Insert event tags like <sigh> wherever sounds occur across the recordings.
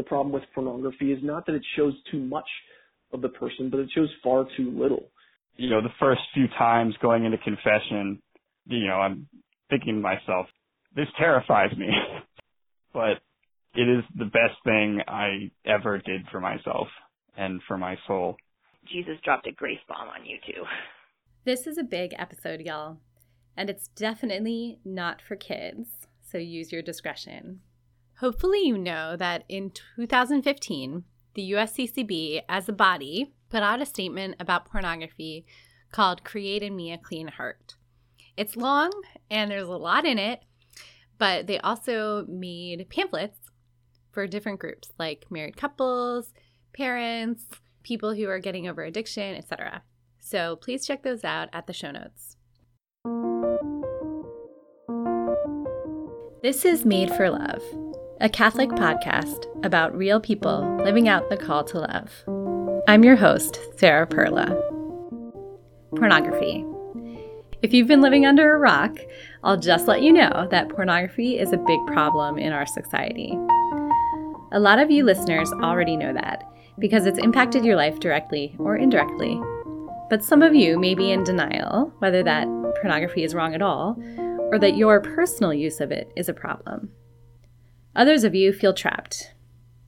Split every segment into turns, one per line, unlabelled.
the problem with pornography is not that it shows too much of the person, but it shows far too little.
You know, the first few times going into confession, you know, I'm thinking to myself, this terrifies me, <laughs> but it is the best thing I ever did for myself and for my soul.
Jesus dropped a grace bomb on you too. <laughs>
This is a big episode, y'all, and it's definitely not for kids, so use your discretion. Hopefully, you know that in 2015, the USCCB as a body put out a statement about pornography called Create in Me a Clean Heart. It's long and there's a lot in it, but they also made pamphlets for different groups like married couples, parents, people who are getting over addiction, etc. So please check those out at the show notes. This is Made for Love, a Catholic podcast about real people living out the call to love. I'm your host, Sarah Perla. Pornography. If you've been living under a rock, I'll just let you know that pornography is a big problem in our society. A lot of you listeners already know that because it's impacted your life directly or indirectly. But some of you may be in denial whether that pornography is wrong at all or that your personal use of it is a problem. Others of you feel trapped.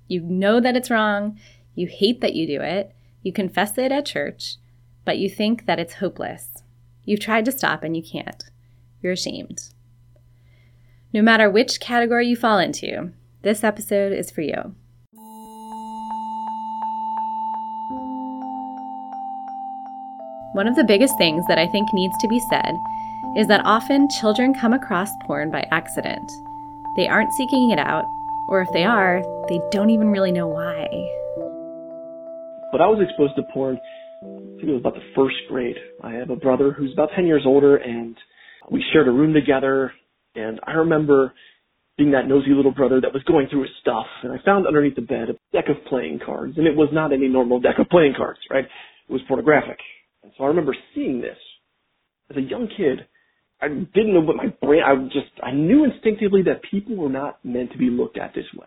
You know that it's wrong, you hate that you do it, you confess it at church, but you think that it's hopeless. You've tried to stop and you can't. You're ashamed. No matter which category you fall into, this episode is for you. One of the biggest things that I think needs to be said is that often children come across porn by accident. They aren't seeking it out, or if they are, they don't even really know why.
But I was exposed to porn, I think it was about the first grade. I have a brother who's about 10 years older, and we shared a room together. And I remember being that nosy little brother that was going through his stuff, and I found underneath the bed a deck of playing cards, and it was not any normal deck of playing cards, right? It was pornographic. And so I remember seeing this as a young kid. I didn't know what my brain, I just, I knew instinctively that people were not meant to be looked at this way.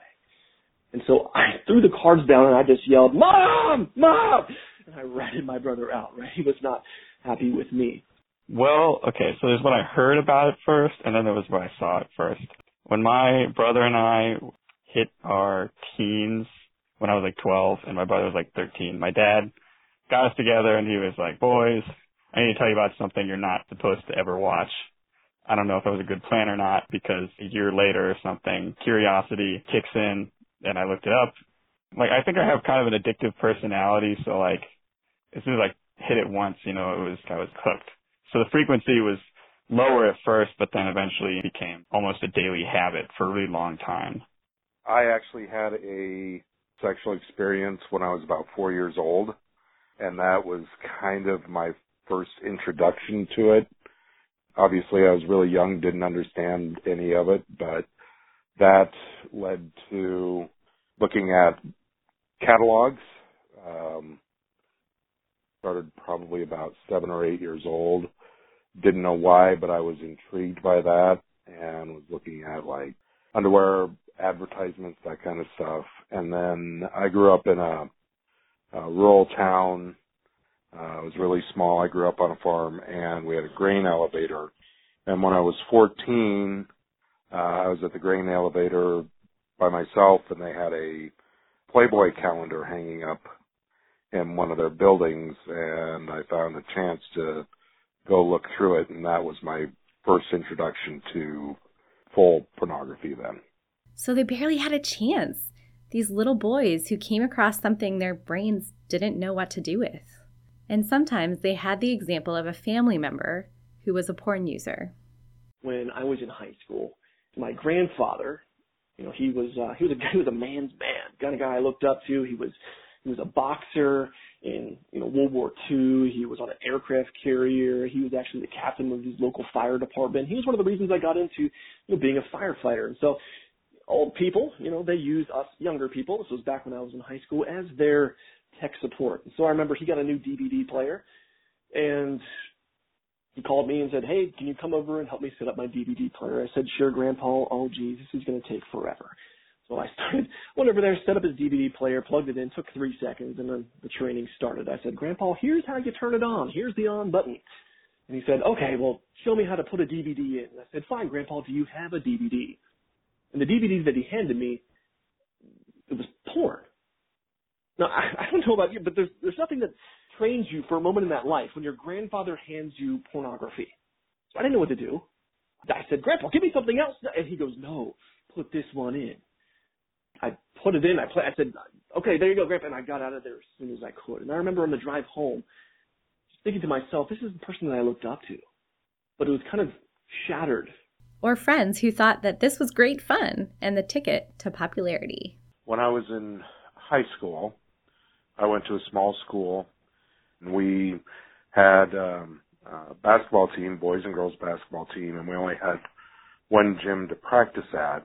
And so I threw the cards down and I just yelled, Mom! Mom! And I ratted my brother out, right? He was not happy with me.
Well, okay, so there's what I heard about it first, and then there was what I saw it first. When my brother and I hit our teens, when I was like 12 and my brother was like 13, my dad got us together and he was like, boys, I need to tell you about something you're not supposed to ever watch. I don't know if that was a good plan or not because a year later or something, curiosity kicks in and I looked it up. Like, I think I have kind of an addictive personality. So like, as soon as I hit it once, you know, it was, I was hooked. So the frequency was lower at first, but then eventually became almost a daily habit for a really long time.
I actually had a sexual experience when I was about four years old and that was kind of my first introduction to it. Obviously, I was really young, didn't understand any of it, but that led to looking at catalogs. Um, started probably about seven or eight years old. Didn't know why, but I was intrigued by that and was looking at like underwear advertisements, that kind of stuff. And then I grew up in a uh, rural town. Uh, it was really small. I grew up on a farm and we had a grain elevator. And when I was 14, uh, I was at the grain elevator by myself and they had a Playboy calendar hanging up in one of their buildings and I found a chance to go look through it and that was my first introduction to full pornography then.
So they barely had a chance these little boys who came across something their brains didn't know what to do with. And sometimes they had the example of a family member who was a porn user.
When I was in high school, my grandfather, you know, he was uh, he was a <laughs> he was a man's man, kind of guy I looked up to. He was he was a boxer in you know World War II. He was on an aircraft carrier. He was actually the captain of his local fire department. He was one of the reasons I got into you know being a firefighter. And so old people, you know, they use us younger people. This was back when I was in high school as their tech support. so I remember he got a new DVD player and he called me and said, Hey, can you come over and help me set up my DVD player? I said, Sure, Grandpa. Oh, geez, this is going to take forever. So I <laughs> started, went over there, set up his DVD player, plugged it in, took three seconds, and then the training started. I said, Grandpa, here's how you turn it on. Here's the on button. And he said, okay, well, show me how to put a DVD in. And I said, fine, Grandpa, do you have a DVD? And the DVD that he handed me, it was porn. Now, <laughs> I, I don't know about you, but there's, there's nothing that trains you for a moment in that life when your grandfather hands you pornography. So I didn't know what to do. I said, Grandpa, give me something else. And he goes, no, put this one in. I put it in. I play. I said, okay, there you go, Grandpa. And I got out of there as soon as I could. And I remember on the drive home, just thinking to myself, this is the person that I looked up to. But it was kind of shattered.
Or friends who thought that this was great fun and the ticket to popularity.
When I was in high school, I went to a small school, and we had um, a basketball team, boys and girls basketball team, and we only had one gym to practice at.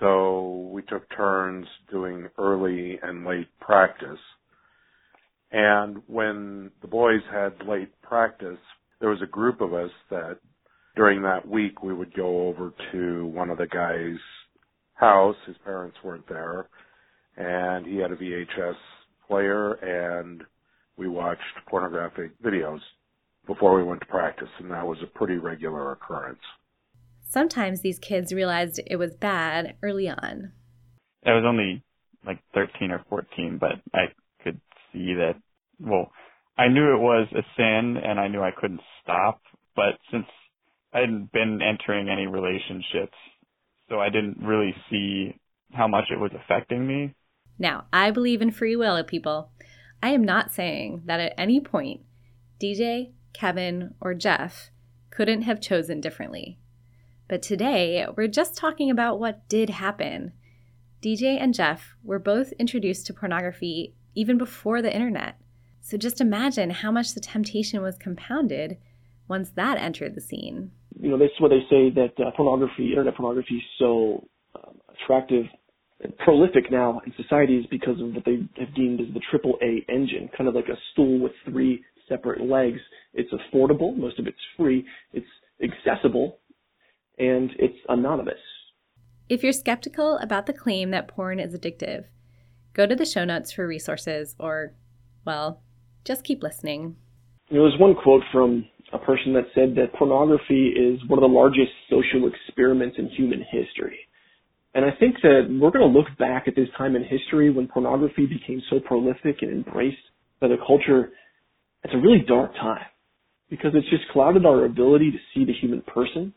So we took turns doing early and late practice. And when the boys had late practice, there was a group of us that during that week we would go over to one of the guys' house. His parents weren't there. And he had a VHS player and we watched pornographic videos before we went to practice. And that was a pretty regular occurrence.
Sometimes these kids realized it was bad early on.
I was only like 13 or 14, but I could see that, well, I knew it was a sin and I knew I couldn't stop, but since I hadn't been entering any relationships, so I didn't really see how much it was affecting me.
Now, I believe in free will, people. I am not saying that at any point DJ, Kevin, or Jeff couldn't have chosen differently. But today, we're just talking about what did happen. DJ and Jeff were both introduced to pornography even before the internet. So just imagine how much the temptation was compounded once that entered the scene.
You know, that's why they say that uh, pornography, internet pornography, is so um, attractive prolific now in society is because of what they have deemed as the triple A engine, kind of like a stool with three separate legs. It's affordable, most of it's free, it's accessible, and it's anonymous.
If you're skeptical about the claim that porn is addictive, go to the show notes for resources or, well, just keep listening.
There was one quote from a person that said that pornography is one of the largest social experiments in human history. And I think that we're going to look back at this time in history when pornography became so prolific and embraced by the culture. It's a really dark time because it's just clouded our ability to see the human person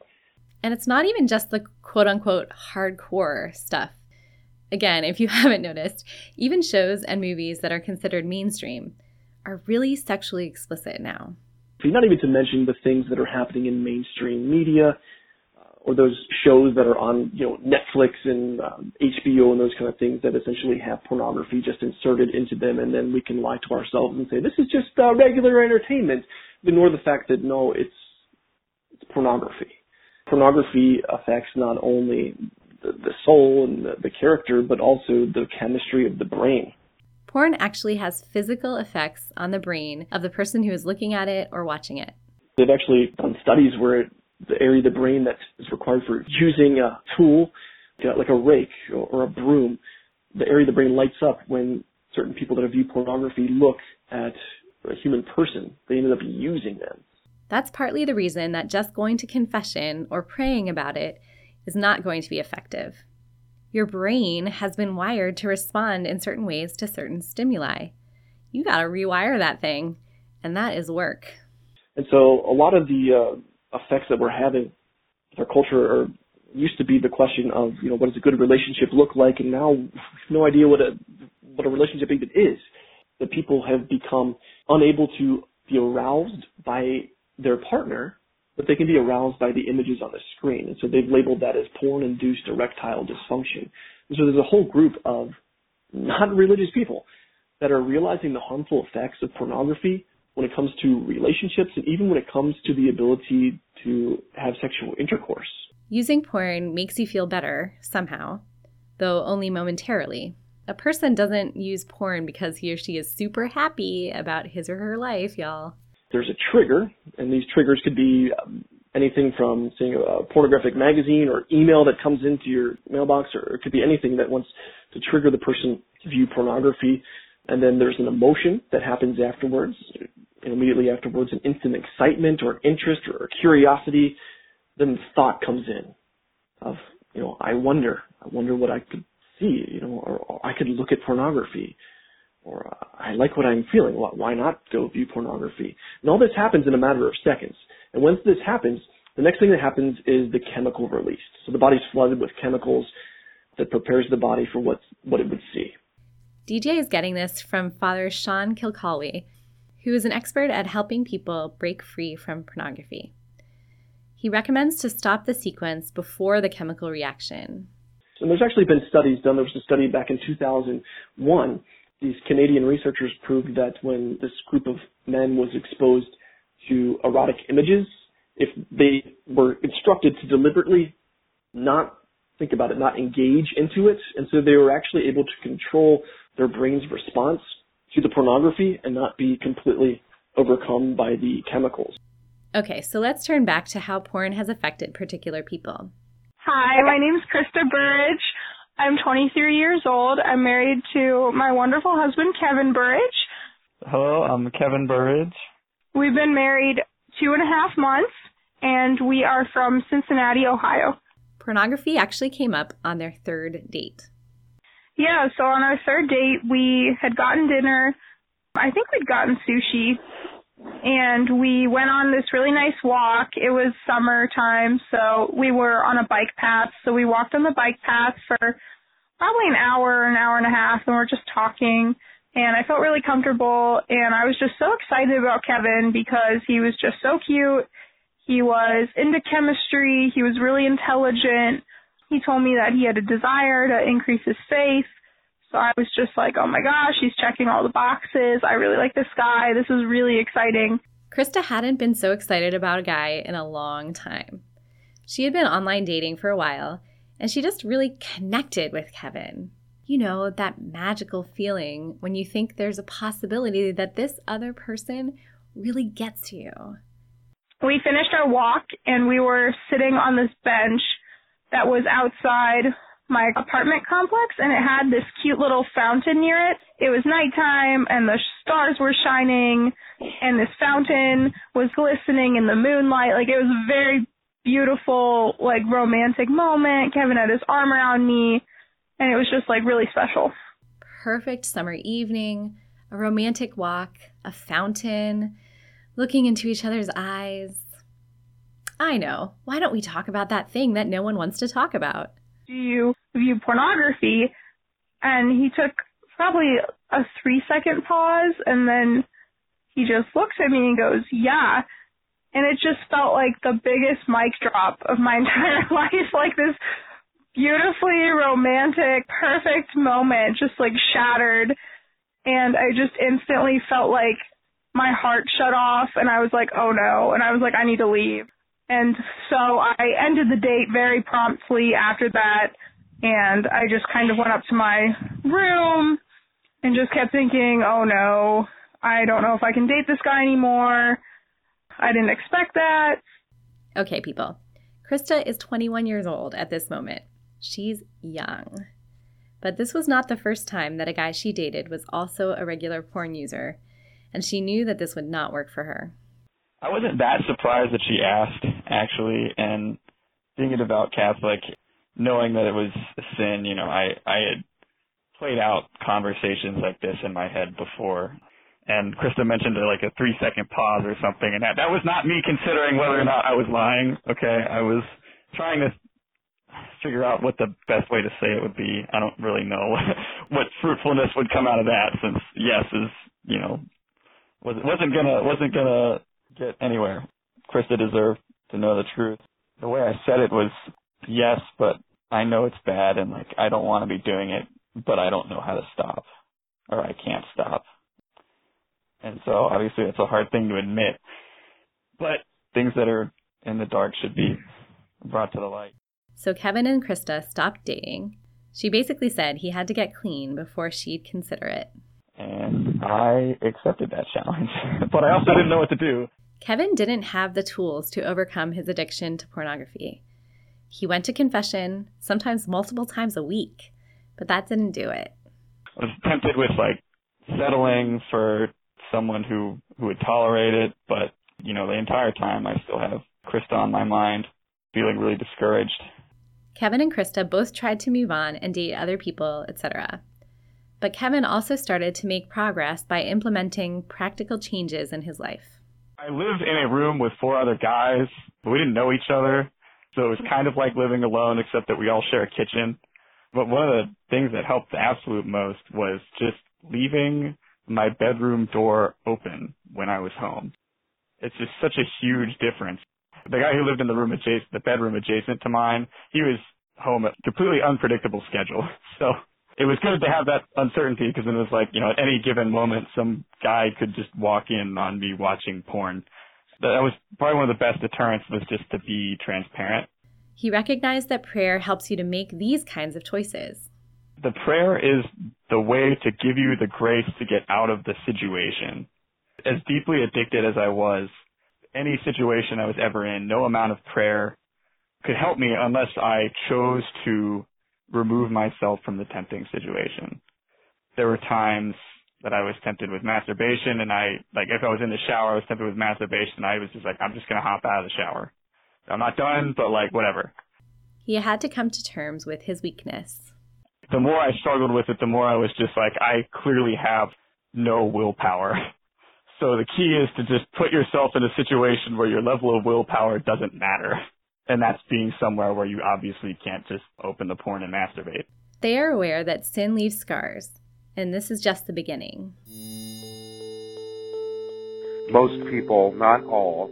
and it's not even just the quote unquote hardcore stuff. Again, if you <laughs> haven't noticed, even shows and movies that are considered mainstream are really sexually explicit now.
Not even to mention the things that are happening in mainstream media or those shows that are on, you know, Netflix and um, HBO and those kind of things that essentially have pornography just inserted into them, and then we can lie to ourselves and say this is just uh, regular entertainment, ignore the fact that no, it's it's pornography pornography affects not only the, the soul and the, the character, but also the chemistry of the brain.
Porn actually has physical effects on the brain of the person who is looking at it or watching it.
They've actually done studies where it, the area of the brain that is required for using a tool, like a rake or a broom, the area of the brain lights up when certain people that have viewed pornography look at a human person. They ended up using them.
That's partly the reason that just going to confession or praying about it is not going to be effective. Your brain has been wired to respond in certain ways to certain stimuli. You got to rewire that thing, and that is work.
And so, a lot of the uh, effects that we're having with our culture are used to be the question of, you know, what does a good relationship look like, and now <laughs> no idea what a what a relationship even is. That people have become unable to be aroused by their partner, but they can be aroused by the images on the screen. And so they've labeled that as porn-induced erectile dysfunction. And so there's a whole group of non-religious people that are realizing the harmful effects of pornography when it comes to relationships and even when it comes to the ability to have sexual intercourse.
Using porn makes you feel better somehow, though only momentarily. A person doesn't use porn because he or she is super happy about his or her life, y'all
there's a trigger, and these triggers could be um, anything from seeing a pornographic magazine or email that comes into your mailbox, or it could be anything that wants to trigger the person to view pornography. And then there's an emotion that happens afterwards, and immediately afterwards, an instant excitement or interest or curiosity. Then thought comes in of, you know, I wonder, I wonder what I could see, you know, or, or I could look at pornography or uh, I like what I'm feeling. Why not go view pornography? And all this happens in a matter of seconds. And once this happens, the next thing that happens is the chemical release. So the body's flooded with chemicals that prepares the body for what what it would see.
DJ is getting this from Father Sean Kilcawley, who is an expert at helping people break free from pornography. He recommends to stop the sequence before the chemical reaction.
And there's actually been studies done. There was a study back in 2001 these Canadian researchers proved that when this group of men was exposed to erotic images, if they were instructed to deliberately not think about it, not engage into it, and so they were actually able to control their brain's response to the pornography and not be completely overcome by the chemicals.
Okay, so let's turn back to how porn has affected particular people.
Hi, my name is Krista Burridge. I'm 23 years old. I'm married to my wonderful husband, Kevin Burridge.
Hello, I'm Kevin Burridge.
We've been married two and a half months, and we are from Cincinnati, Ohio.
Pornography actually came up on their third date.
Yeah, so on our third date, we had gotten dinner. I think we'd gotten sushi, and we went on this really nice walk. It was summertime, so we were on a bike path. So we walked on the bike path for probably an hour, an hour and a half, and we're just talking. And I felt really comfortable, and I was just so excited about Kevin because he was just so cute. He was into chemistry. He was really intelligent. He told me that he had a desire to increase his faith so I was just like, oh my gosh, he's checking all the boxes. I really like this guy. This is really exciting.
Krista hadn't been so excited about a guy in a long time. She had been online dating for a while, and she just really connected with Kevin. You know, that magical feeling when you think there's a possibility that this other person really gets you.
We finished our walk and we were sitting on this bench that was outside my apartment complex and it had this cute little fountain near it. It was nighttime and the stars were shining and this fountain was glistening in the moonlight. Like it was a very beautiful, like romantic moment. Kevin had his arm around me and it was just like really special.
Perfect summer evening, a romantic walk, a fountain, looking into each other's eyes. I know. Why don't we talk about that thing that no one wants to talk about?
do you view pornography? And he took probably a three second pause and then he just looks at me and goes, yeah. And it just felt like the biggest mic drop of my <laughs> entire life, like this beautifully romantic, perfect moment just like shattered. And I just instantly felt like my heart shut off and I was like, oh no. And I was like, I need to leave. And so I ended the date very promptly after that, and I just kind of went up to my room and just kept thinking, oh no, I don't know if I can date this guy anymore. I didn't expect that.
Okay, people. Krista is 21 years old at this moment. She's young. But this was not the first time that a guy she dated was also a regular porn user, and she knew that this would not work for her.
I wasn't that surprised that she asked, actually, and being a devout Catholic, knowing that it was a sin, you know, I I had played out conversations like this in my head before. And Krista mentioned like a three second pause or something, and that that was not me considering whether or not I was lying. Okay, I was trying to figure out what the best way to say it would be. I don't really know <laughs> what fruitfulness would come out of that, since yes is you know was wasn't gonna wasn't gonna get anywhere. Krista deserved to know the truth. The way I said it was, yes, but I know it's bad and like I don't want to be doing it, but I don't know how to stop or I can't stop. And so obviously it's a hard thing to admit, but things that are in the dark should be brought to the light.
So Kevin and Krista stopped dating. She basically said he had to get clean before she'd consider it.
And I accepted that challenge, <laughs> but I also didn't know what to do.
Kevin didn't have the tools to overcome his addiction to pornography. He went to confession, sometimes multiple times a week, but that didn't do it.
I was tempted with like settling for someone who who would tolerate it, but you know, the entire time I still have Krista on my mind, feeling really discouraged.
Kevin and Krista both tried to move on and date other people, etc. But Kevin also started to make progress by implementing practical changes in his life.
I lived in a room with four other guys, but we didn't know each other. So it was kind of like living alone, except that we all share a kitchen. But one of the things that helped the absolute most was just leaving my bedroom door open when I was home. It's just such a huge difference. The guy who lived in the room adjacent, the bedroom adjacent to mine, he was home at a completely unpredictable schedule. <laughs> So it was good to have that uncertainty because it was like, you know, at any given moment, some guy could just walk in on me watching porn. That was probably one of the best deterrents was just to be transparent.
He recognized that prayer helps you to make these kinds of choices.
The prayer is the way to give you the grace to get out of the situation. As deeply addicted as I was, any situation I was ever in, no amount of prayer could help me unless I chose to remove myself from the tempting situation. There were times that I was tempted with masturbation and I, like if I was in the shower, I was tempted with masturbation. I was just like, I'm just going to hop out of the shower. I'm not done, but like whatever.
He had to come to terms with his weakness.
The more I struggled with it, the more I was just like, I clearly have no willpower. So the key is to just put yourself in a situation where your level of willpower doesn't matter and that's being somewhere where you obviously can't just open the porn and masturbate.
They are aware that sin leaves scars, and this is just the beginning.
Most people, not all,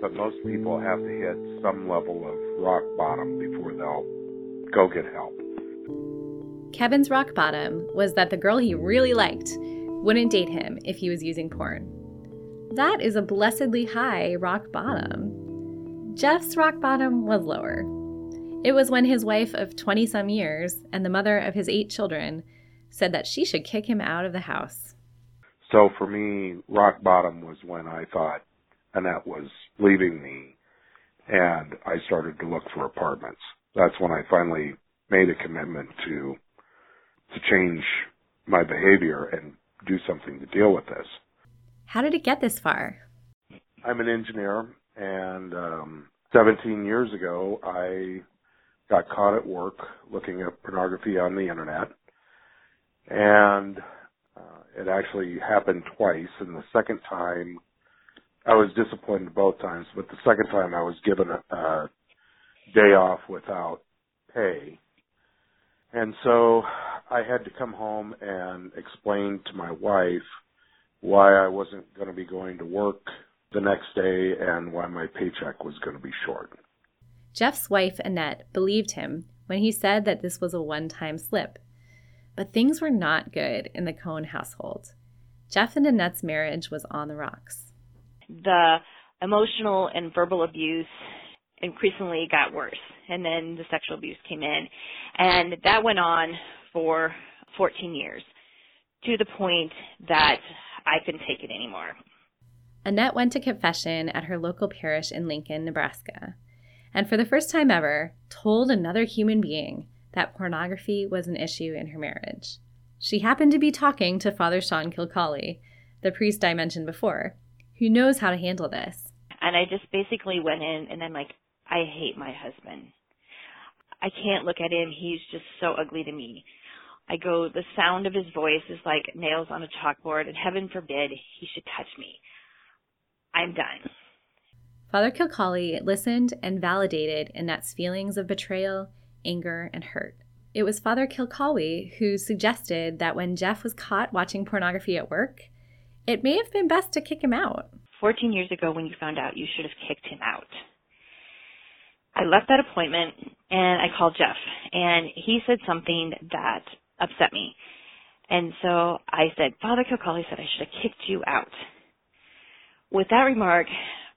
but most people have to hit some level of rock bottom before they'll go get help.
Kevin's rock bottom was that the girl he really liked wouldn't date him if he was using porn. That is a blessedly high rock bottom. Jeff's rock bottom was lower. It was when his wife of 20 some years and the mother of his eight children said that she should kick him out of the house.
So for me, rock bottom was when I thought Annette was leaving me and I started to look for apartments. That's when I finally made a commitment to to change my behavior and do something to deal with this.
How did it get this far?
I'm an engineer and um, 17 years ago, I got caught at work looking at pornography on the internet, and uh, it actually happened twice. And the second time, I was disciplined both times, but the second time I was given a, a day off without pay. And so I had to come home and explain to my wife why I wasn't going to be going to work the next day and why my paycheck was going to be short.
Jeff's wife, Annette, believed him when he said that this was a one time slip. But things were not good in the Cohen household. Jeff and Annette's marriage was on the rocks.
The emotional and verbal abuse increasingly got worse, and then the sexual abuse came in. And that went on for 14 years to the point that I couldn't take it anymore.
Annette went to confession at her local parish in Lincoln, Nebraska, and for the first time ever, told another human being that pornography was an issue in her marriage. She happened to be talking to Father Sean Kilcawley, the priest I mentioned before, who knows how to handle this.
And I just basically went in and I'm like, I hate my husband. I can't look at him. He's just so ugly to me. I go, the sound of his voice is like nails on a chalkboard, and heaven forbid he should touch me. I'm done.
Father Kilcawley listened and validated Annette's feelings of betrayal, anger, and hurt. It was Father Kilcawley who suggested that when Jeff was caught watching pornography at work, it may have been best to kick him out.
14 years ago, when you found out, you should have kicked him out. I left that appointment and I called Jeff, and he said something that upset me. And so I said, Father Kilcawley said I should have kicked you out. With that remark,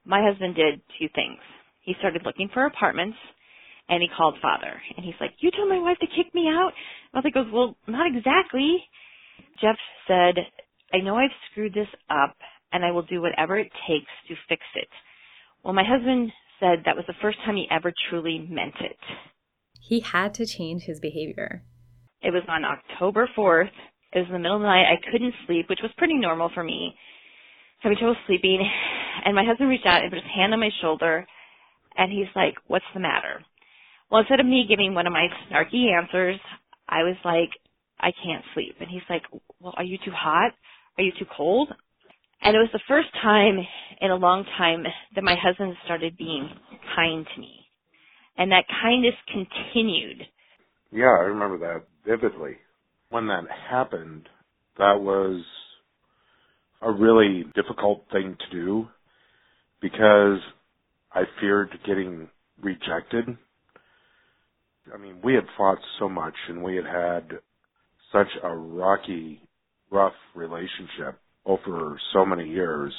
my husband did two things. He started looking for apartments and he called father and he's like, You told my wife to kick me out? Mother goes, Well, not exactly. Jeff said, I know I've screwed this up and I will do whatever it takes to fix it. Well, my husband said that was the first time he ever truly meant it.
He had to change his behavior.
It was on October 4th. It was in the middle of the night. I couldn't sleep, which was pretty normal for me. Having trouble sleeping. And my husband reached out and put his hand on my shoulder and he's like, what's the matter? Well, instead of me giving one of my snarky answers, I was like, I can't sleep. And he's like, well, are you too hot? Are you too cold? And it was the first time in a long time that my husband started being kind to me. And that kindness continued.
Yeah, I remember that vividly. When that happened, that was a really difficult thing to do because I feared getting rejected. I mean, we had fought so much and we had had such a rocky, rough relationship over so many years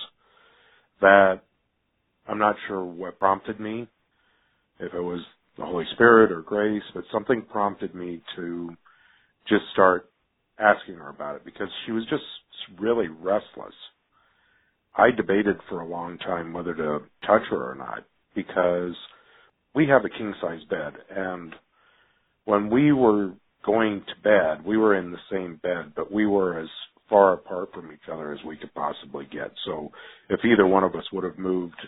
that I'm not sure what prompted me, if it was the Holy Spirit or grace, but something prompted me to just start asking her about it because she was just really restless. I debated for a long time whether to touch her or not because we have a king size bed and when we were going to bed, we were in the same bed, but we were as far apart from each other as we could possibly get. So if either one of us would have moved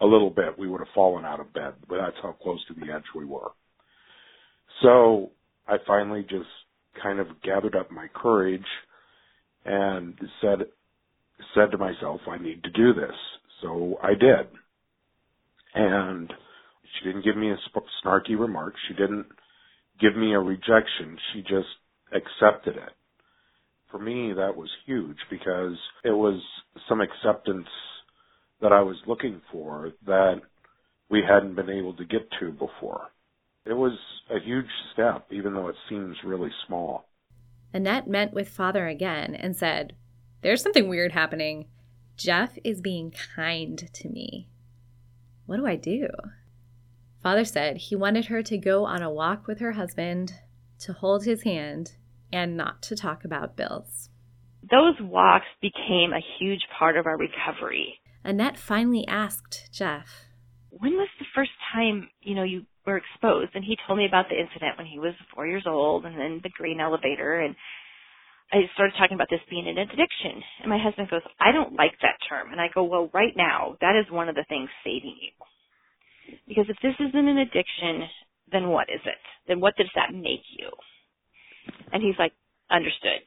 a little bit, we would have fallen out of bed. But that's how close to the edge we were. So I finally just kind of gathered up my courage and said said to myself, I need to do this. So I did. And she didn't give me a snarky remark. She didn't give me a rejection. She just accepted it. For me, that was huge because it was some acceptance that I was looking for that we hadn't been able to get to before. It was a huge step, even though it seems really small.
Annette met with father again and said, There's something weird happening. Jeff is being kind to me. What do I do? Father said he wanted her to go on a walk with her husband, to hold his hand, and not to talk about bills.
Those walks became a huge part of our recovery.
Annette finally asked Jeff,
When was the first time, you know, you were exposed? And he told me about the incident when he was four years old and then the grain elevator and I started talking about this being an addiction. And my husband goes, I don't like that term. And I go, well, right now, that is one of the things saving you. Because if this isn't an addiction, then what is it? Then what does that make you? And he's like, understood.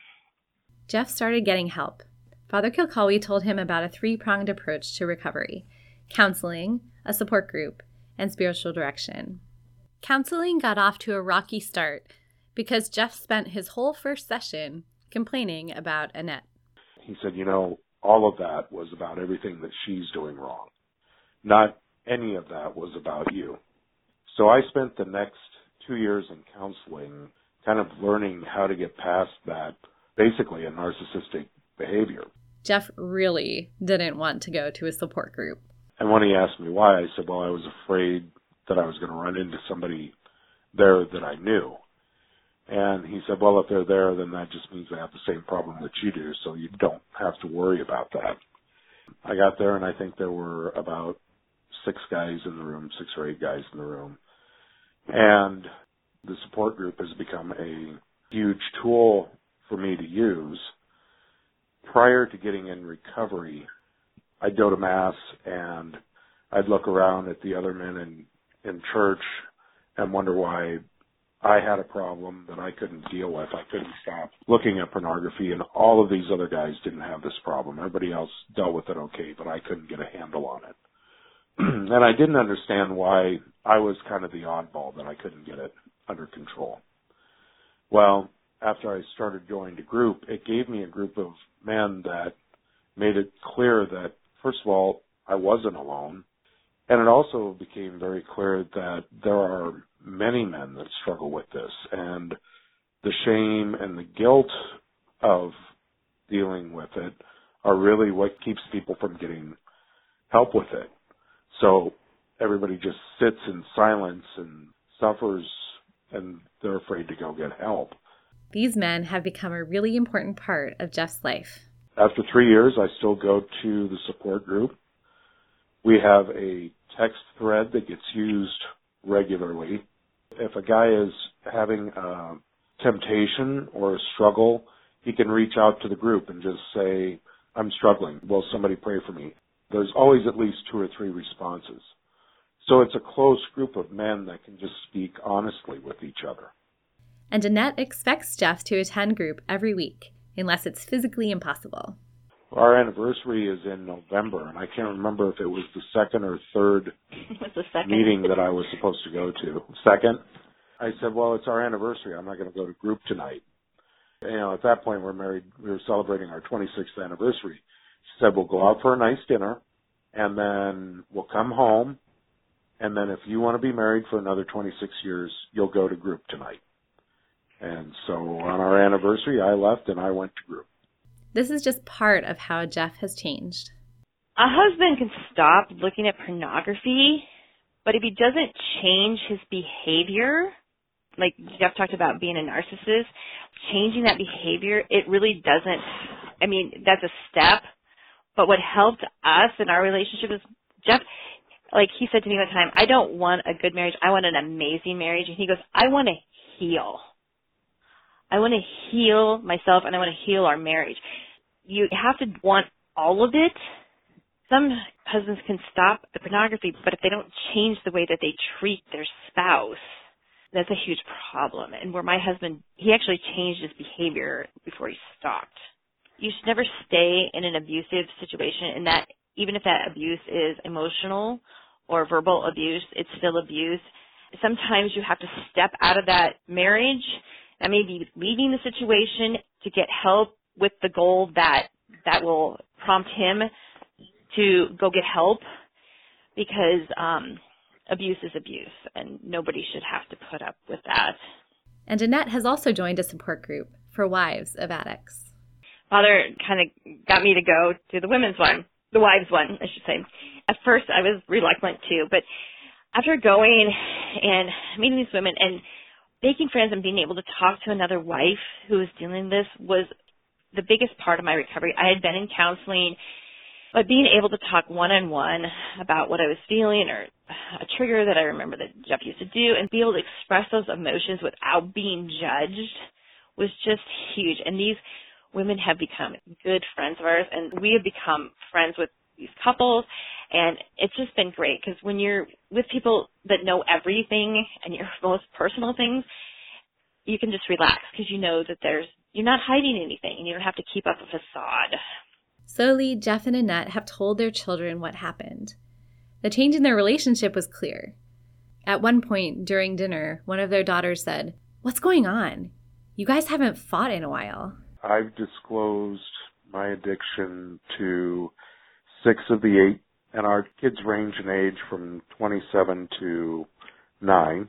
Jeff started getting help. Father Kilcawley told him about a three pronged approach to recovery counseling, a support group, and spiritual direction. Counseling got off to a rocky start because Jeff spent his whole first session complaining about Annette.
He said, You know, all of that was about everything that she's doing wrong. Not any of that was about you. So I spent the next two years in counseling kind of learning how to get past that basically a narcissistic behavior.
Jeff really didn't want to go to a support group.
And when he asked me why, I said, well, I was afraid that I was going to run into somebody there that I knew. And he said, well, if they're there, then that just means they have the same problem that you do, so you don't have to worry about that. I got there and I think there were about six guys in the room, six or eight guys in the room. And the support group has become a huge tool for me to use. Prior to getting in recovery, I'd go to mass and I'd look around at the other men in, in church and wonder why I had a problem that I couldn't deal with. I couldn't stop looking at pornography and all of these other guys didn't have this problem. Everybody else dealt with it okay, but I couldn't get a handle on it. <clears throat> and I didn't understand why I was kind of the oddball that I couldn't get it under control. Well, after I started going to group, it gave me a group of men that made it clear that, first of all, I wasn't alone. And it also became very clear that there are many men that struggle with this and the shame and the guilt of dealing with it are really what keeps people from getting help with it. So everybody just sits in silence and suffers and they're afraid to go get help.
These men have become a really important part of Jeff's life.
After three years, I still go to the support group. We have a text thread that gets used regularly. If a guy is having a temptation or a struggle, he can reach out to the group and just say, I'm struggling. Will somebody pray for me? There's always at least two or three responses. So it's a close group of men that can just speak honestly with each other.
And Annette expects Jeff to attend group every week, unless it's physically impossible.
Our anniversary is in November, and I can't remember if it was the second or third <laughs>
second.
meeting that I was supposed to go to. Second? I said, well, it's our anniversary. I'm not going to go to group tonight. You know, at that point, we're married. We were celebrating our 26th anniversary. She said, we'll go out for a nice dinner, and then we'll come home, and then if you want to be married for another 26 years, you'll go to group tonight. And so on our anniversary, I left and I went to group.
This is just part of how Jeff has changed.
A husband can stop looking at pornography, but if he doesn't change his behavior, like Jeff talked about being a narcissist, changing that behavior, it really doesn't, I mean, that's a step. But what helped us in our relationship is Jeff, like he said to me one time, I don't want a good marriage. I want an amazing marriage. And he goes, I want to heal. I want to heal myself and I want to heal our marriage. You have to want all of it. Some husbands can stop the pornography, but if they don't change the way that they treat their spouse, that's a huge problem. And where my husband, he actually changed his behavior before he stopped. You should never stay in an abusive situation and that even if that abuse is emotional or verbal abuse, it's still abuse. Sometimes you have to step out of that marriage that may be leaving the situation to get help with the goal that that will prompt him to go get help because um, abuse is abuse and nobody should have to put up with that.
And Annette has also joined a support group for wives of addicts.
Father kind of got me to go to the women's one, the wives one, I should say. At first, I was reluctant too, but after going and meeting these women and making friends and being able to talk to another wife who was dealing this was the biggest part of my recovery. I had been in counseling, but being able to talk one on one about what I was feeling or a trigger that I remember that Jeff used to do and be able to express those emotions without being judged was just huge. And these women have become good friends of ours and we have become friends with these couples and it's just been great because when you're with people that know everything and your <laughs> most personal things, you can just relax because you know that there's you're not hiding anything and you don't have to keep up a facade.
Slowly, Jeff and Annette have told their children what happened. The change in their relationship was clear. At one point during dinner, one of their daughters said, What's going on? You guys haven't fought in a while.
I've disclosed my addiction to six of the eight and our kids range in age from 27 to 9.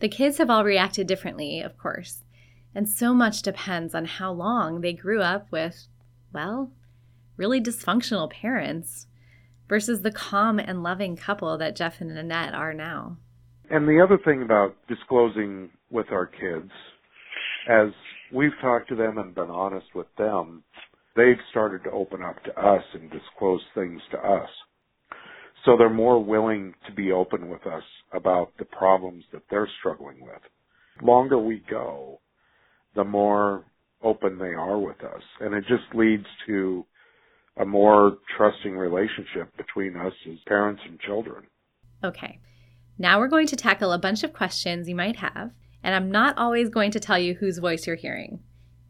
The kids have all reacted differently, of course, and so much depends on how long they grew up with, well, really dysfunctional parents versus the calm and loving couple that Jeff and Annette are now.
And the other thing about disclosing with our kids, as we've talked to them and been honest with them, they've started to open up to us and disclose things to us. So they're more willing to be open with us about the problems that they're struggling with. The longer we go, the more open they are with us. And it just leads to a more trusting relationship between us as parents and children.
Okay. Now we're going to tackle a bunch of questions you might have, and I'm not always going to tell you whose voice you're hearing.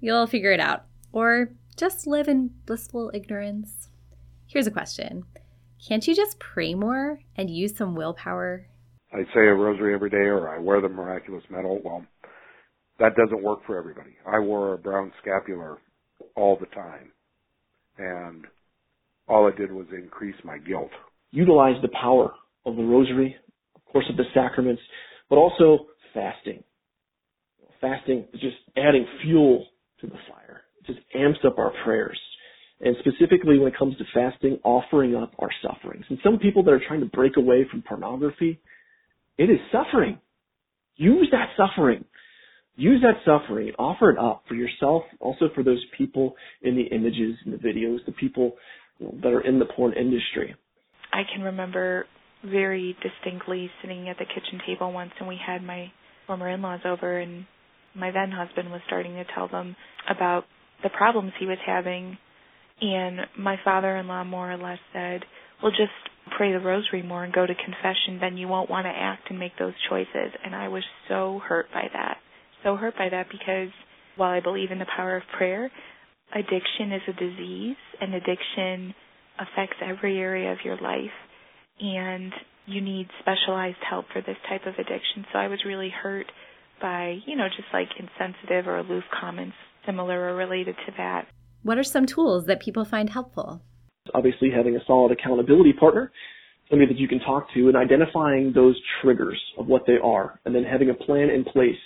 You'll figure it out, or just live in blissful ignorance. Here's a question can't you just pray more and use some willpower?
I say a rosary every day or I wear the miraculous medal. Well, that doesn't work for everybody. I wore a brown scapular all the time. And all it did was increase my guilt.
Utilize the power of the rosary, of course, of the sacraments, but also fasting. Fasting is just adding fuel to the fire. It just amps up our prayers and specifically when it comes to fasting, offering up our sufferings. And some people that are trying to break away from pornography, it is suffering. Use that suffering use that suffering, offer it up for yourself, also for those people in the images and the videos, the people that are in the porn industry.
I can remember very distinctly sitting at the kitchen table once and we had my former in-laws over and my then husband was starting to tell them about the problems he was having and my father-in-law more or less said, "Well, just pray the rosary more and go to confession, then you won't want to act and make those choices." And I was so hurt by that. So hurt by that because while I believe in the power of prayer, addiction is a disease and addiction affects every area of your life and you need specialized help for this type of addiction. So I was really hurt by, you know, just like insensitive or aloof comments similar or related to that.
What are some tools that people find helpful?
Obviously, having a solid accountability partner, somebody that you can talk to, and identifying those triggers of what they are, and then having a plan in place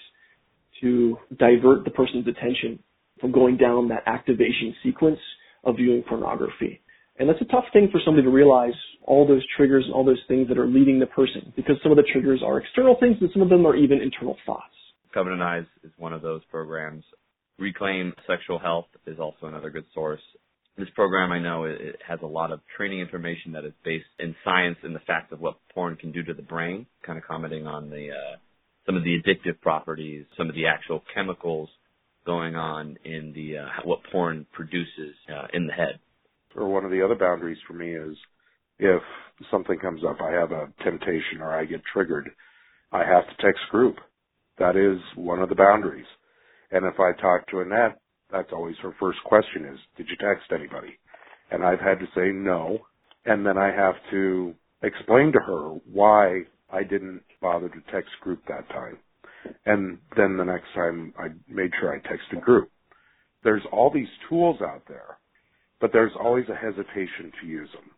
to divert the person's attention from going down that activation sequence of viewing pornography. And that's a tough thing for somebody to realize all those triggers and all those things that are leading the person because some of the triggers are external things and some of them are even internal thoughts.
Covenant Eyes is one of those programs. Reclaim Sexual Health is also another good source. This program, I know, it has a lot of training information that is based in science and the fact of what porn can do to the brain, kind of commenting on the uh, some of the addictive properties, some of the actual chemicals going on in the uh, what porn produces uh, in the head.
Or one of the other boundaries for me is if something comes up, I have a temptation or I get triggered, I have to text group. That is one of the boundaries. And if I talk to Annette, that's always her first question is, did you text anybody? And I've had to say no. And then I have to explain to her why I didn't bother to text group that time. And then the next time I made sure I texted group. There's all these tools out there, but there's always a hesitation to use them.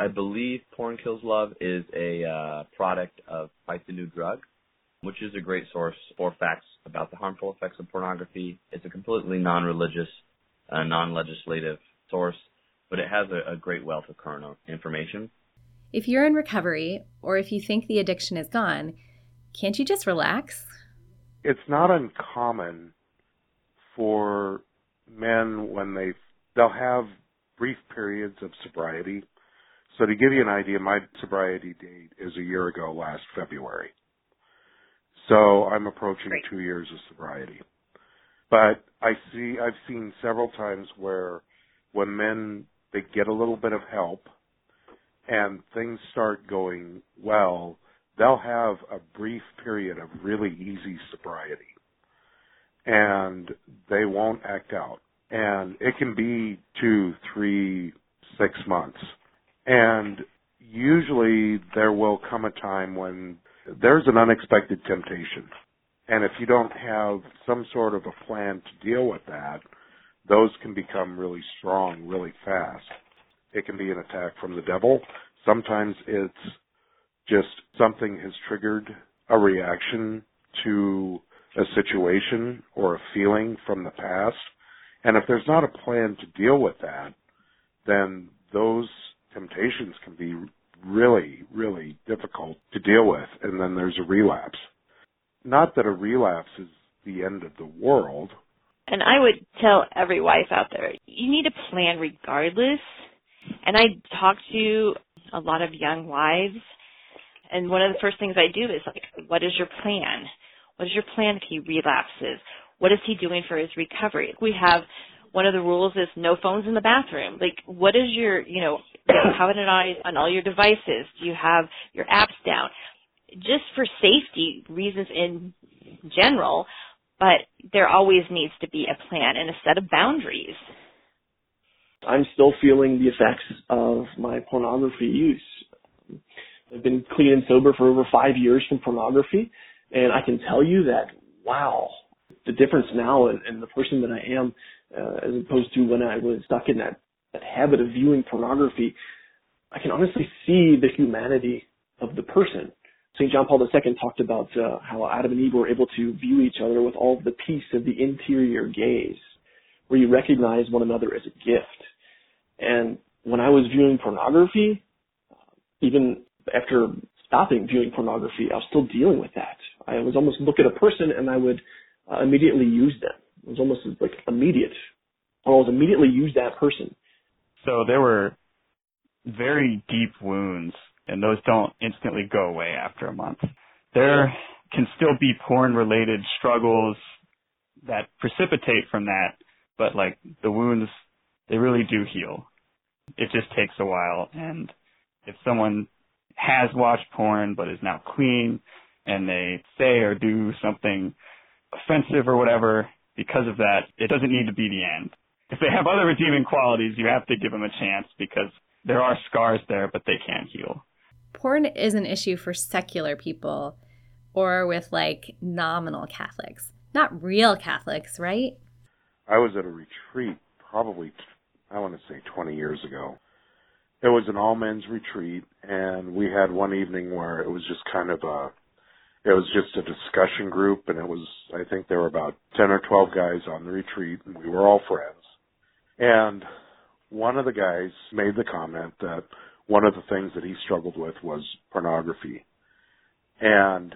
I believe Porn Kills Love is a uh, product of Fight the New Drug, which is a great source for facts about the harmful effects of pornography. It's a completely non-religious, uh, non-legislative source, but it has a, a great wealth of current information.
If you're in recovery or if you think the addiction is gone, can't you just relax?
It's not uncommon for men when they they'll have brief periods of sobriety. So to give you an idea, my sobriety date is a year ago last February. So I'm approaching
Great.
two years of sobriety. But I see, I've seen several times where when men, they get a little bit of help and things start going well, they'll have a brief period of really easy sobriety and they won't act out. And it can be two, three, six months. And usually there will come a time when there's an unexpected temptation. And if you don't have some sort of a plan to deal with that, those can become really strong really fast. It can be an attack from the devil. Sometimes it's just something has triggered a reaction to a situation or a feeling from the past. And if there's not a plan to deal with that, then those temptations can be really, really difficult to deal with. And then there's a relapse. Not that a relapse is the end of the world.
And I would tell every wife out there, you need a plan regardless. And I talk to a lot of young wives, and one of the first things I do is like, what is your plan? What is your plan if he relapses? What is he doing for his recovery? We have one of the rules is no phones in the bathroom. Like, what is your, you know, how it on on all your devices? Do you have your apps down? Just for safety reasons in general, but there always needs to be a plan and a set of boundaries.
I'm still feeling the effects of my pornography use. I've been clean and sober for over five years from pornography, and I can tell you that, wow, the difference now in, in the person that I am, uh, as opposed to when I was stuck in that, that habit of viewing pornography, I can honestly see the humanity of the person. St. John Paul II talked about uh, how Adam and Eve were able to view each other with all the peace of the interior gaze, where you recognize one another as a gift. And when I was viewing pornography, even after stopping viewing pornography, I was still dealing with that. I was almost look at a person and I would uh, immediately use them. It was almost like immediate. I was immediately use that person.
So there were very deep wounds, and those don't instantly go away after a month. There can still be porn-related struggles that precipitate from that, but like the wounds, they really do heal. It just takes a while, and if someone has watched porn but is now clean, and they say or do something offensive or whatever because of that, it doesn't need to be the end. If they have other redeeming qualities, you have to give them a chance because there are scars there, but they can heal.
Porn is an issue for secular people or with like nominal Catholics, not real Catholics, right?
I was at a retreat probably, I want to say 20 years ago. It was an all men's retreat, and we had one evening where it was just kind of a it was just a discussion group and it was I think there were about 10 or 12 guys on the retreat and we were all friends. And one of the guys made the comment that one of the things that he struggled with was pornography. And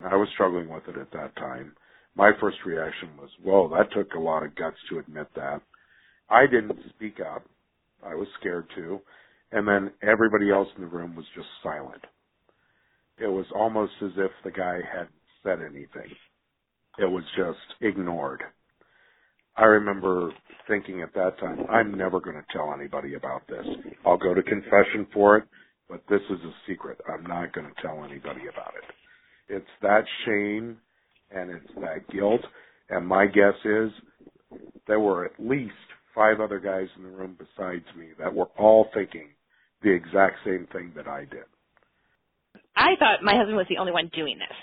I was struggling with it at that time. My first reaction was, whoa, that took a lot of guts to admit that. I didn't speak up. I was scared too. And then everybody else in the room was just silent it was almost as if the guy hadn't said anything. It was just ignored. I remember thinking at that time, I'm never going to tell anybody about this. I'll go to confession for it, but this is a secret. I'm not going to tell anybody about it. It's that shame and it's that guilt. And my guess is there were at least five other guys in the room besides me that were all thinking the exact same thing that I did.
I thought my husband was the only one doing this.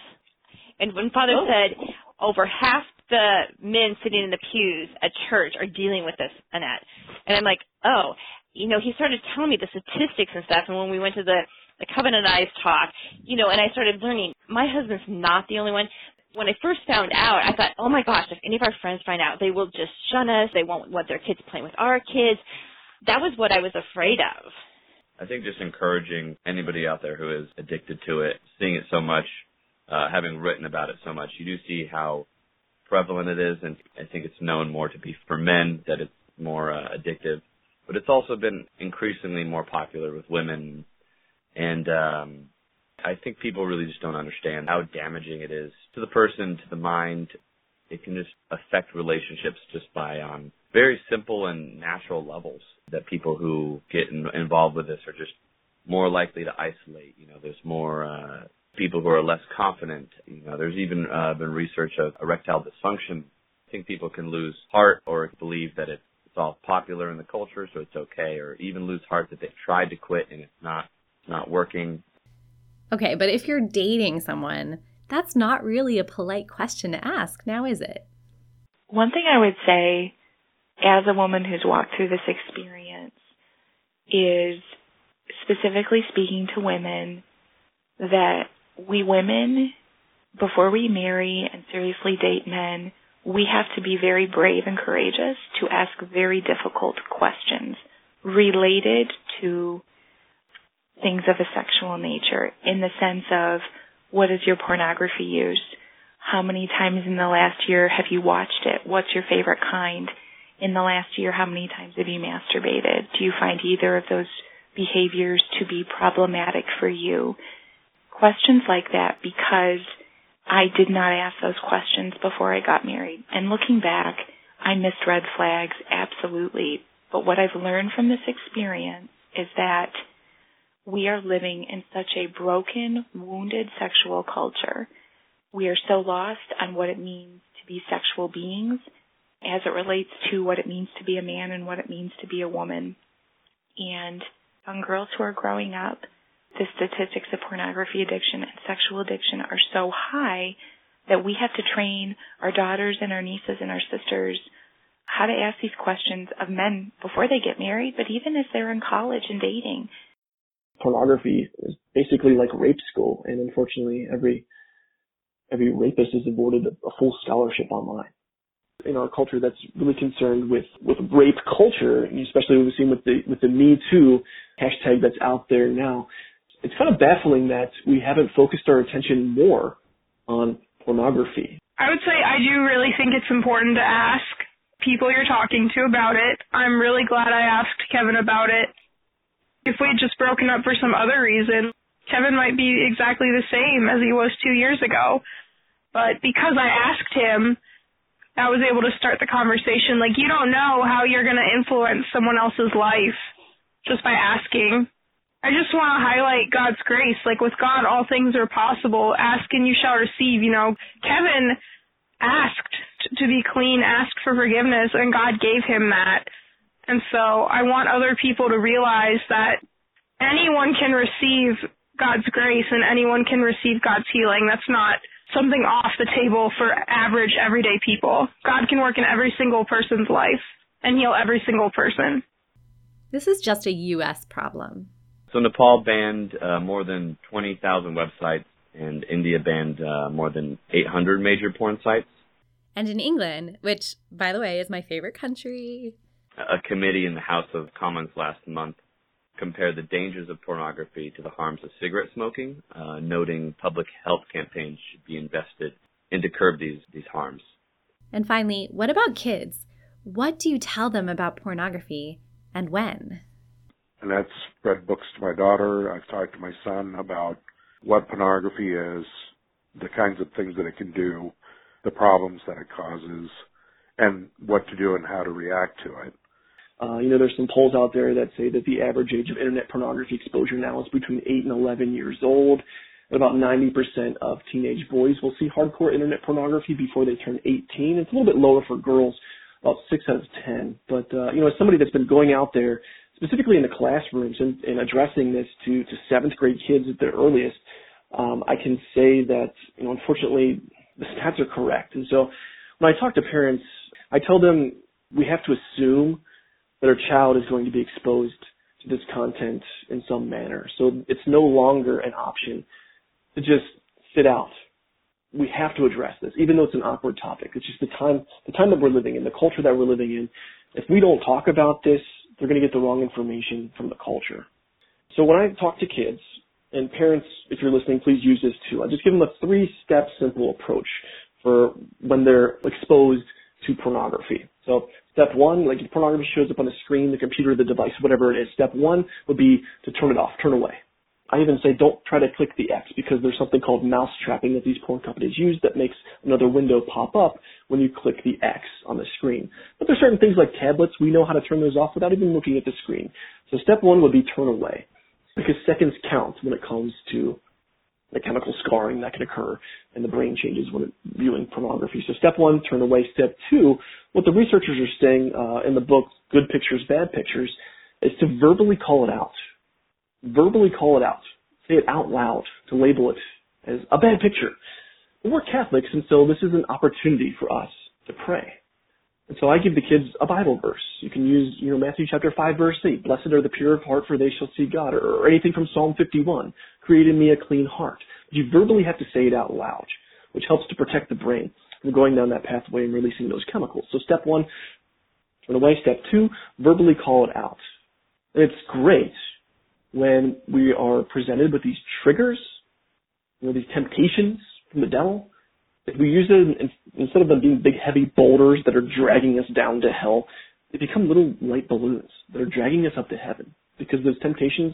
And when Father
oh.
said over half the men sitting in the pews at church are dealing with this, Annette, and I'm like, oh, you know, he started telling me the statistics and stuff. And when we went to the the Covenant Eyes talk, you know, and I started learning, my husband's not the only one. When I first found out, I thought, oh my gosh, if any of our friends find out, they will just shun us. They won't want their kids playing with our kids. That was what I was afraid of.
I think just encouraging anybody out there who is addicted to it, seeing it so much, uh, having written about it so much, you do see how prevalent it is, and I think it's known more to be for men that it's more uh, addictive. But it's also been increasingly more popular with women, and um, I think people really just don't understand how damaging it is to the person, to the mind. It can just affect relationships just by on um, very simple and natural levels that people who get in, involved with this are just more likely to isolate. You know, there's more uh, people who are less confident. You know, there's even uh, been research of erectile dysfunction. I think people can lose heart or believe that it's, it's all popular in the culture, so it's okay, or even lose heart that they've tried to quit and it's not it's not working.
Okay, but if you're dating someone, that's not really a polite question to ask, now is it?
One thing I would say as a woman who's walked through this experience is specifically speaking to women that we women, before we marry and seriously date men, we have to be very brave and courageous to ask very difficult questions related to things of a sexual nature in the sense of what is your pornography use? How many times in the last year have you watched it? What's your favorite kind? in the last year, how many times have you masturbated? Do you find either of those behaviors to be problematic for you? Questions like that because I did not ask those questions before I got married. And looking back, I missed red flags, absolutely. But what I've learned from this experience is that we are living in such a broken, wounded sexual culture. We are so lost on what it means to be sexual beings as it relates to what it means to be a man and what it means to be a woman. And young girls who are growing up, the statistics of pornography addiction and sexual addiction are so high that we have to train our daughters and our nieces and our sisters how to ask these questions of men before they get married, but even as they're in college and dating.
Pornography is basically like rape school, and unfortunately, every every rapist is awarded a full scholarship online in our culture that's really concerned with, with rape culture, especially what we've seen with the with the Me Too hashtag that's out there now. It's kind of baffling that we haven't focused our attention more on pornography.
I would say I do really think it's important to ask people you're talking to about it. I'm really glad I asked Kevin about it. If we'd just broken up for some other reason, Kevin might be exactly the same as he was two years ago. But because I asked him, I was able to start the conversation. Like, you don't know how you're going to influence someone else's life just by asking. I just want to highlight God's grace. Like with God, all things are possible. Ask and you shall receive. You know, Kevin asked to be clean, asked for forgiveness, and God gave him that. And so I want other people to realize that anyone can receive God's grace and anyone can receive God's healing. That's not something off the table for average, everyday people. God can work in every single person's life and heal every single person.
This is just a U.S. problem.
So Nepal banned uh, more than 20,000 websites, and India banned uh, more than 800 major porn sites.
And in England, which, by the way, is my favorite country,
a committee in the House of Commons last month compared the dangers of pornography to the harms of cigarette smoking, uh, noting public health campaigns should be invested in to curb these, these harms.
And finally, what about kids? What do you tell them about pornography and when?
And that's read books to my daughter. I've talked to my son about what pornography is, the kinds of things that it can do, the problems that it causes, and what to do and how to react to it.
Uh, you know, there's some polls out there that say that the average age of internet pornography exposure now is between 8 and 11 years old. About 90% of teenage boys will see hardcore internet pornography before they turn 18. It's a little bit lower for girls, about 6 out of 10. But, uh, you know, as somebody that's been going out there specifically in the classrooms and, and addressing this to, to seventh grade kids at their earliest, um, I can say that, you know, unfortunately, the stats are correct. And so when I talk to parents, I tell them we have to assume that our child is going to be exposed to this content in some manner. So it's no longer an option to just sit out. We have to address this, even though it's an awkward topic. It's just the time, the time that we're living in, the culture that we're living in. If we don't talk about this, they're going to get the wrong information from the culture. So when I talk to kids, and parents, if you're listening, please use this too. I just give them a three-step simple approach for when they're exposed to pornography. So step one, like if pornography shows up on the screen, the computer, the device, whatever it is, step one would be to turn it off, turn away. I even say don't try to click the X because there's something called mouse trapping that these porn companies use that makes another window pop up when you click the X on the screen. But there's certain things like tablets, we know how to turn those off without even looking at the screen. So step one would be turn away because seconds count when it comes to the chemical scarring that can occur and the brain changes when viewing pornography. So step one, turn away. Step two, what the researchers are saying uh, in the book Good Pictures, Bad Pictures, is to verbally call it out verbally call it out, say it out loud to label it as a bad picture. we're Catholics, and so this is an opportunity for us to pray. And so I give the kids a Bible verse. You can use, you know, Matthew chapter 5 verse 8, blessed are the pure of heart for they shall see God, or, anything from Psalm 51, create in me a clean heart. But you verbally have to say it out loud, which helps to protect the brain from going down that pathway and releasing those chemicals. So step one, turn away. Step two, verbally call it out. And it's great when we are presented with these triggers, you know, these temptations from the devil, if we use it instead of them being big heavy boulders that are dragging us down to hell, they become little light balloons that are dragging us up to heaven because those temptations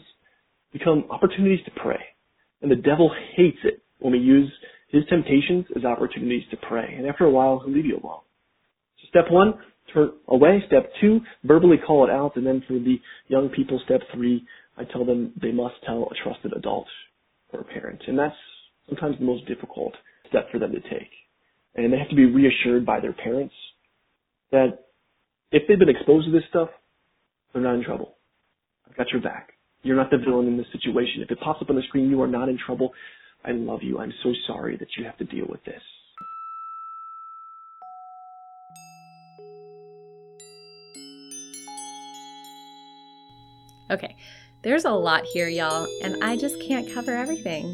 become opportunities to pray. And the devil hates it when we use his temptations as opportunities to pray. And after a while, he'll leave you alone. So step one, turn away. Step two, verbally call it out. And then for the young people, step three, I tell them they must tell a trusted adult or a parent. And that's sometimes the most difficult step for them to take. And they have to be reassured by their parents that if they've been exposed to this stuff, they're not in trouble. I've got your back. You're not the villain in this situation. If it pops up on the screen, you are not in trouble. I love you. I'm so sorry that you have to deal with this.
Okay, there's a lot here, y'all, and I just can't cover everything.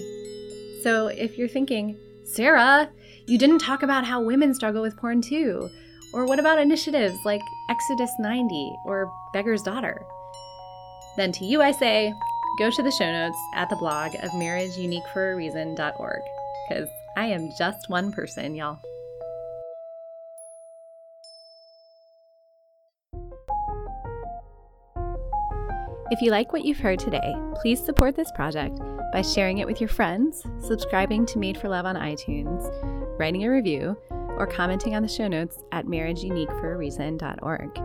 So if you're thinking, Sarah, you didn't talk about how women struggle with porn too, or what about initiatives like Exodus 90 or Beggar's Daughter? Then to you I say, go to the show notes at the blog of marriageuniqueforareason.org, because I am just one person, y'all. If you like what you've heard today, please support this project by sharing it with your friends, subscribing to Made for Love on iTunes, writing a review, or commenting on the show notes at marriageuniqueforareason.org.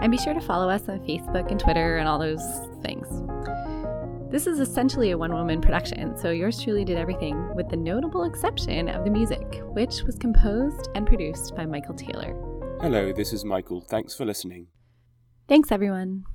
And be sure to follow us on Facebook and Twitter and all those things. This is essentially a one woman production, so yours truly did everything with the notable exception of the music, which was composed and produced by Michael Taylor.
Hello, this is Michael. Thanks for listening.
Thanks, everyone.